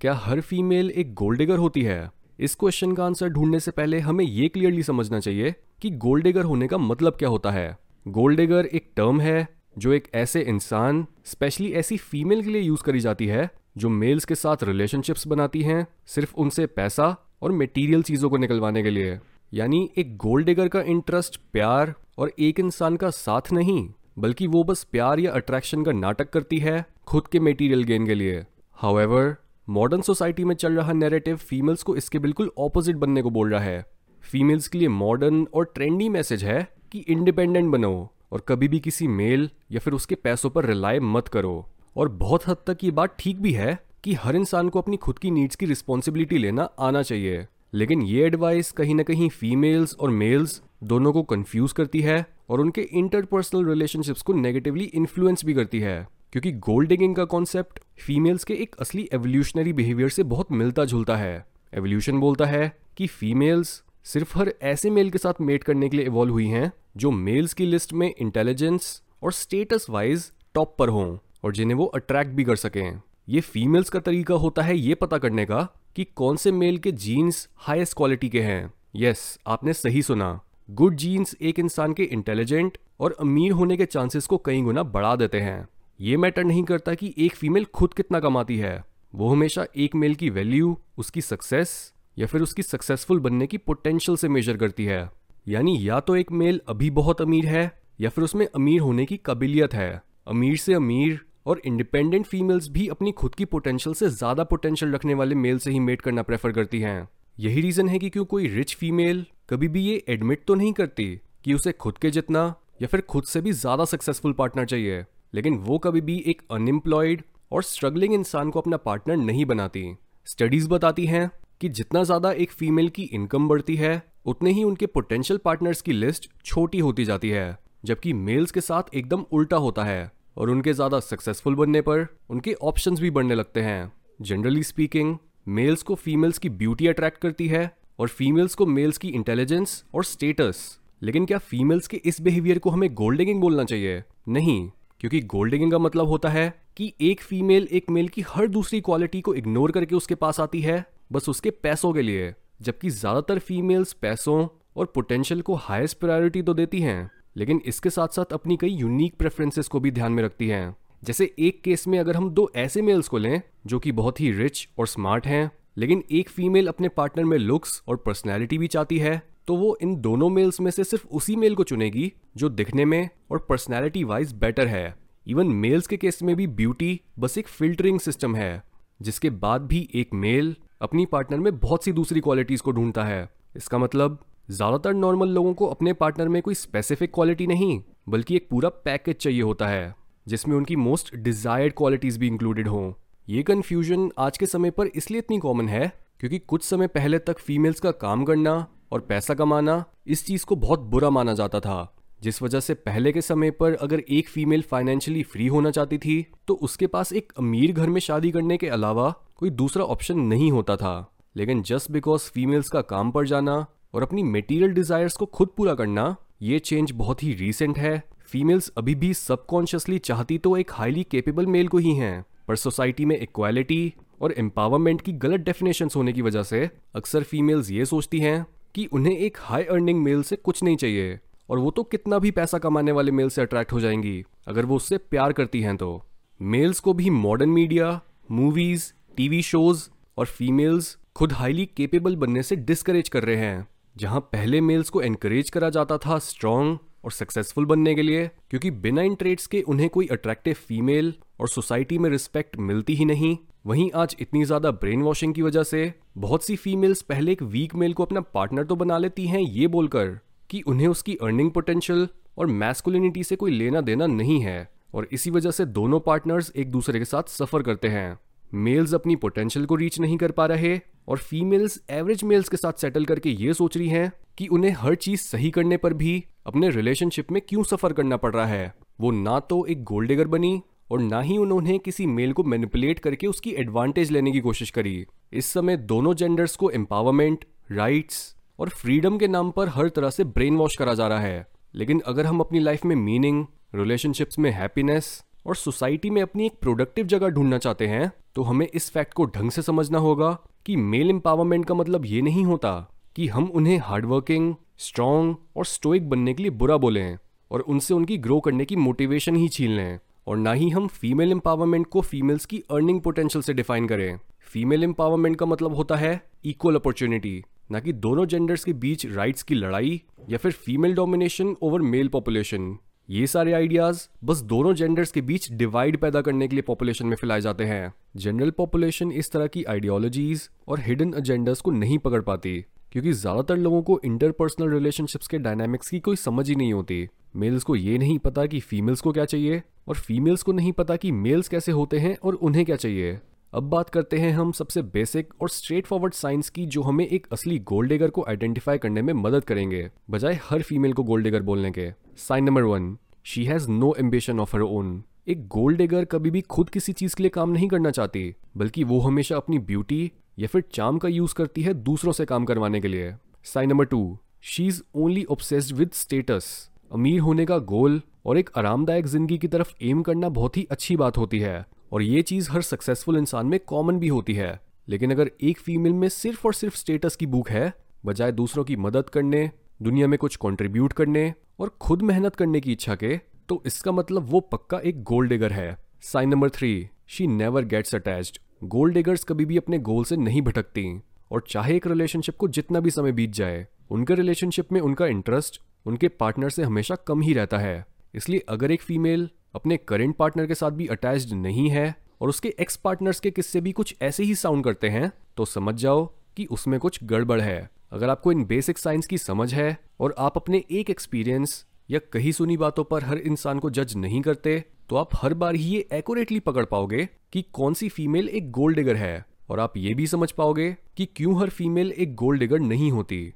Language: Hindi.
क्या हर फीमेल एक गोल्ड डिगर होती है? इस क्वेश्चन का आंसर ढूँढने से पहले हमें ये क्लियरली समझना चाहिए कि गोल्ड डिगर होने का मतलब क्या होता है। गोल्ड डिगर एक टर्म है जो एक ऐसे इंसान स्पेशली ऐसी फीमेल के लिए यूज़ करी जाती है, जो मेल्स के साथ रिलेशनशिप्स बनाती हैं सिर्फ़ उनसे पैसा और मटेरियल चीज़ों को निकलवाने के लिए। यानी एक गोल्ड डिगर का इंटरेस्ट प्यार और एक इंसान का साथ नहीं, बल्कि वो बस प्यार या अट्रैक्शन का नाटक करती है खुद के मटेरियल गेन के लिए। हाउएवर मॉडर्न सोसाइटी में चल रहा नैरेटिव फीमेल्स को इसके बिल्कुल ऑपोजिट बनने को बोल रहा है। फीमेल्स के लिए मॉडर्न और ट्रेंडी मैसेज है कि इंडिपेंडेंट बनो और कभी भी किसी मेल या फिर उसके पैसों पर रिलाय मत करो। और बहुत हद तक ये बात ठीक भी है कि हर इंसान को अपनी खुद की नीड्स की रिस्पॉन्सिबिलिटी लेना आना चाहिए। लेकिन ये एडवाइस कहीं ना कहीं फीमेल्स और मेल्स दोनों को कंफ्यूज करती है और उनके इंटरपर्सनल रिलेशनशिप्स को नेगेटिवली इन्फ्लुएंस भी करती है। क्योंकि गोल्ड डिगिंग का कॉन्सेप्ट फीमेल्स के एक असली एवोल्यूशनरी बिहेवियर से बहुत मिलता जुलता है। एवोल्यूशन बोलता है कि फीमेल्स सिर्फ़ हर ऐसे मेल के साथ मेट करने के लिए इवॉल्व हुई हैं जो मेल्स की लिस्ट में इंटेलिजेंस और स्टेटस वाइज टॉप पर हों और जिन्हें वो अट्रैक्ट भी कर सकें। ये फीमेल्स का तरीका होता है ये पता करने का कि कौन से मेल के जीन्स हाईएस्ट क्वालिटी के हैं। यस yes, आपने सही सुना। गुड जीन्स एक इंसान के इंटेलिजेंट और अमीर होने के चांसेस को कई गुना बढ़ा देते हैं। ये मैटर नहीं करता कि एक फीमेल खुद कितना कमाती है। वो हमेशा एक मेल की वैल्यू, उसकी सक्सेस या फिर उसकी सक्सेसफुल बनने की पोटेंशियल से मेजर करती है। यानी या तो एक मेल अभी बहुत अमीर है या फिर उसमें अमीर होने की काबिलियत है। अमीर से अमीर और इंडिपेंडेंट फीमेल्स भी अपनी खुद की पोटेंशियल से ज़्यादा पोटेंशियल रखने वाले मेल से ही मेट करना प्रेफर करती हैं। यही रीज़न है कि क्यों कोई रिच फीमेल कभी भी ये एडमिट तो नहीं करती कि उसे खुद के जितना या फिर खुद से भी ज़्यादा सक्सेसफुल पार्टनर चाहिए। लेकिन वो कभी भी एक अनएम्प्लॉयड और स्ट्रगलिंग इंसान को अपना पार्टनर नहीं बनाती। स्टडीज़ बताती हैं कि जितना ज़्यादा एक फीमेल की इनकम बढ़ती है, उतने ही उनके पोटेंशियल पार्टनर्स की लिस्ट छोटी होती जाती है, जबकि मेल्स के साथ एकदम उल्टा होता है और उनके ज़्यादा सक्सेसफुल बनने पर उनके ऑप्शन भी बढ़ने लगते हैं। जनरली स्पीकिंग मेल्स को फीमेल्स की ब्यूटी अट्रैक्ट करती है और फीमेल्स को मेल्स की इंटेलिजेंस और स्टेटस लेकिन क्या फीमेल्स के इस बिहेवियर को हमें गोल्डिंग बोलना चाहिए? नहीं। क्योंकि गोल्डिंग का मतलब होता है कि एक फीमेल एक मेल की हर दूसरी क्वालिटी को इग्नोर करके उसके पास आती है, बस उसके पैसों के लिए, जबकि ज़्यादातर फीमेल्स पैसों और पोटेंशियल को हाईएस्ट प्रायोरिटी तो देती हैं, लेकिन इसके साथ साथ अपनी कई यूनिक प्रेफरेंसेस को भी ध्यान में रखती हैं। जैसे एक केस में अगर हम दो ऐसे मेल्स को लें, जो कि बहुत ही रिच और स्मार्ट हैं, लेकिन एक फीमेल अपने पार्टनर में लुक्स और पर्सनैलिटी भी चाहती है तो वो इन दोनों मेल्स में से सिर्फ़ उसी मेल को चुनेगी, जो दिखने में और पर्सनैलिटी वाइज बेटर है। इवन मेल्स के केस में भी ब्यूटी बस एक फिल्टरिंग सिस्टम है, जिसके बाद भी एक मेल अपनी पार्टनर में बहुत सी दूसरी क्वालिटीज को ढूंढता है। इसका मतलब ज़्यादातर नॉर्मल लोगों को अपने पार्टनर में कोई स्पेसिफिक क्वालिटी नहीं, बल्कि एक पूरा पैकेज चाहिए होता है, जिसमें उनकी मोस्ट डिजायर्ड क्वालिटीज भी इंक्लूडेड हों। ये कन्फ्यूज़न आज के समय पर इसलिए इतनी कॉमन है, क्योंकि कुछ समय पहले तक फीमेल्स का काम करना और पैसा कमाना इस चीज़ को बहुत बुरा माना जाता था। जिस वजह से पहले के समय पर अगर एक फीमेल फाइनेंशियली फ्री होना चाहती थी तो उसके पास एक अमीर घर में शादी करने के अलावा कोई दूसरा ऑप्शन नहीं होता था। लेकिन जस्ट बिकॉज़ फीमेल्स का काम पर जाना और अपनी मेटीरियल डिजायर्स को खुद पूरा करना, ये चेंज बहुत ही रीसेंट है। फीमेल्स अभी भी सबकॉन्शियसली चाहती तो एक हाईली केपेबल मेल को ही हैं, पर सोसाइटी में इक्वालिटी और एम्पावरमेंट की गलत डेफिनेशन होने की वजह से अक्सर फीमेल्स ये सोचती हैं कि उन्हें एक हाई अर्निंग मेल से कुछ नहीं चाहिए, और वो तो कितना भी पैसा कमाने वाले मेल से अट्रैक्ट हो जाएँगी, अगर वो उससे प्यार करती हैं तो। मेल्स को भी modern media movies TV shows और फीमेल्स खुद हाईली केपेबल बनने से डिस्करेज कर रहे हैं, जहाँ पहले मेल्स को एनकरेज करा जाता था स्ट्रॉन्ग और सक्सेसफुल बनने के लिए, क्योंकि बिना इन ट्रेड्स के उन्हें कोई अट्रैक्टिव फीमेल और सोसाइटी में रिस्पेक्ट मिलती ही नहीं। वहीं आज इतनी ज़्यादा ब्रेन वॉशिंग की वजह से बहुत सी फीमेल्स पहले एक वीक मेल को अपना पार्टनर तो बना लेती हैं ये बोलकर कि उन्हें उसकी अर्निंग पोटेंशियल और मैस्कुलिनिटी से कोई लेना देना नहीं है और इसी वजह से दोनों पार्टनर्स एक दूसरे के साथ सफ़र करते हैं। मेल्स अपनी पोटेंशियल को रीच नहीं कर पा रहे और फीमेल्स एवरेज मेल्स के साथ सेटल करके ये सोच रही हैं कि उन्हें हर चीज़ सही करने पर भी अपने रिलेशनशिप में क्यों सफ़र करना पड़ रहा है? वो ना तो एक गोल्ड डिगर बनी और ना ही उन्होंने किसी मेल को मैनिपुलेट करके उसकी एडवांटेज लेने की कोशिश करी। इस समय दोनों जेंडर्स को एम्पावरमेंट राइट्स और फ्रीडम के नाम पर हर तरह से ब्रेन वॉश करा जा रहा है। लेकिन अगर हम अपनी लाइफ में मीनिंग रिलेशनशिप्स में हैप्पीनेस और सोसाइटी में अपनी एक प्रोडक्टिव जगह ढूंढना चाहते हैं तो हमें इस फैक्ट को ढंग से समझना होगा कि मेल एम्पावरमेंट का मतलब ये नहीं होता कि हम उन्हें हार्डवर्किंग स्ट्रॉन्ग और स्टोइक बनने के लिए बुरा बोलें और उनसे उनकी ग्रो करने की मोटिवेशन ही छीन लें। और ना ही हम फीमेल एम्पावरमेंट को फीमेल्स की अर्निंग पोटेंशियल से डिफाइन करें। फीमेल एम्पावरमेंट का मतलब होता है इक्वल अपॉर्चुनिटी ना कि दोनों जेंडर्स के बीच राइट्स की लड़ाई या फिर female domination over male population ये सारे आइडियाज़ बस दोनों जेंडर्स के बीच डिवाइड पैदा करने के लिए पॉपुलेशन में फैलाए जाते हैं। जनरल पॉपुलेशन इस तरह की आइडियोलॉजीज और हिडन एजेंडर्स को नहीं पकड़ पाती, क्योंकि ज़्यादातर लोगों को इंटरपर्सनल रिलेशनशिप्स के डायनामिक्स की कोई समझ ही नहीं होती। मेल्स को ये नहीं पता कि फीमेल्स को क्या चाहिए और फीमेल्स को नहीं पता कि मेल्स कैसे होते हैं और उन्हें क्या चाहिए। अब बात करते हैं हम सबसे बेसिक और स्ट्रेट फॉरवर्ड साइंस की जो हमें एक असली गोल्ड डिगर को आइडेंटिफाई करने में मदद करेंगे, बजाय हर फीमेल को गोल्ड डिगर बोलने के। Sign number one she has no ambition of her own एक गोल्ड डिगर कभी भी खुद किसी चीज़ के लिए काम नहीं करना चाहती, बल्कि वो हमेशा अपनी ब्यूटी या फिर चाम का यूज़ करती है दूसरों से काम करवाने के लिए। Sign number two she is only obsessed with status अमीर होने का गोल और एक आरामदायक ज़िंदगी की तरफ़ एम करना बहुत ही अच्छी बात होती है। और ये चीज़ हर सक्सेसफुल इंसान में कॉमन भी होती है। लेकिन अगर एक फीमेल में सिर्फ़ और सिर्फ़ स्टेटस की भूख है, बजाय दूसरों की मदद करने, दुनिया में कुछ कंट्रीब्यूट करने और खुद मेहनत करने की इच्छा के तो इसका मतलब वो पक्का एक गोल्ड डिगर है। Sign number three she never gets attached gold diggers कभी भी अपने गोल से नहीं भटकती। और चाहे एक रिलेशनशिप को जितना भी समय बीत जाए, उनके रिलेशनशिप में उनका इंटरेस्ट उनके पार्टनर से हमेशा कम ही रहता है। इसलिए अगर एक फीमेल अपने करेंट पार्टनर के साथ भी अटैच्ड नहीं है और उसके एक्स पार्टनर्स के किस्से भी कुछ ऐसे ही साउंड करते हैं तो समझ जाओ कि उसमें कुछ गड़बड़ है। अगर आपको इन बेसिक साइंस की समझ है और आप अपने एक एक्सपीरियंस या कहीं सुनी बातों पर हर इंसान को जज नहीं करते तो आप हर बार ही ये एक्यूरेटली पकड़ पाओगे कि कौन सी फीमेल एक गोल्ड डिगर है। और आप ये भी समझ पाओगे कि क्यों हर फीमेल एक गोल्ड डिगर नहीं होती।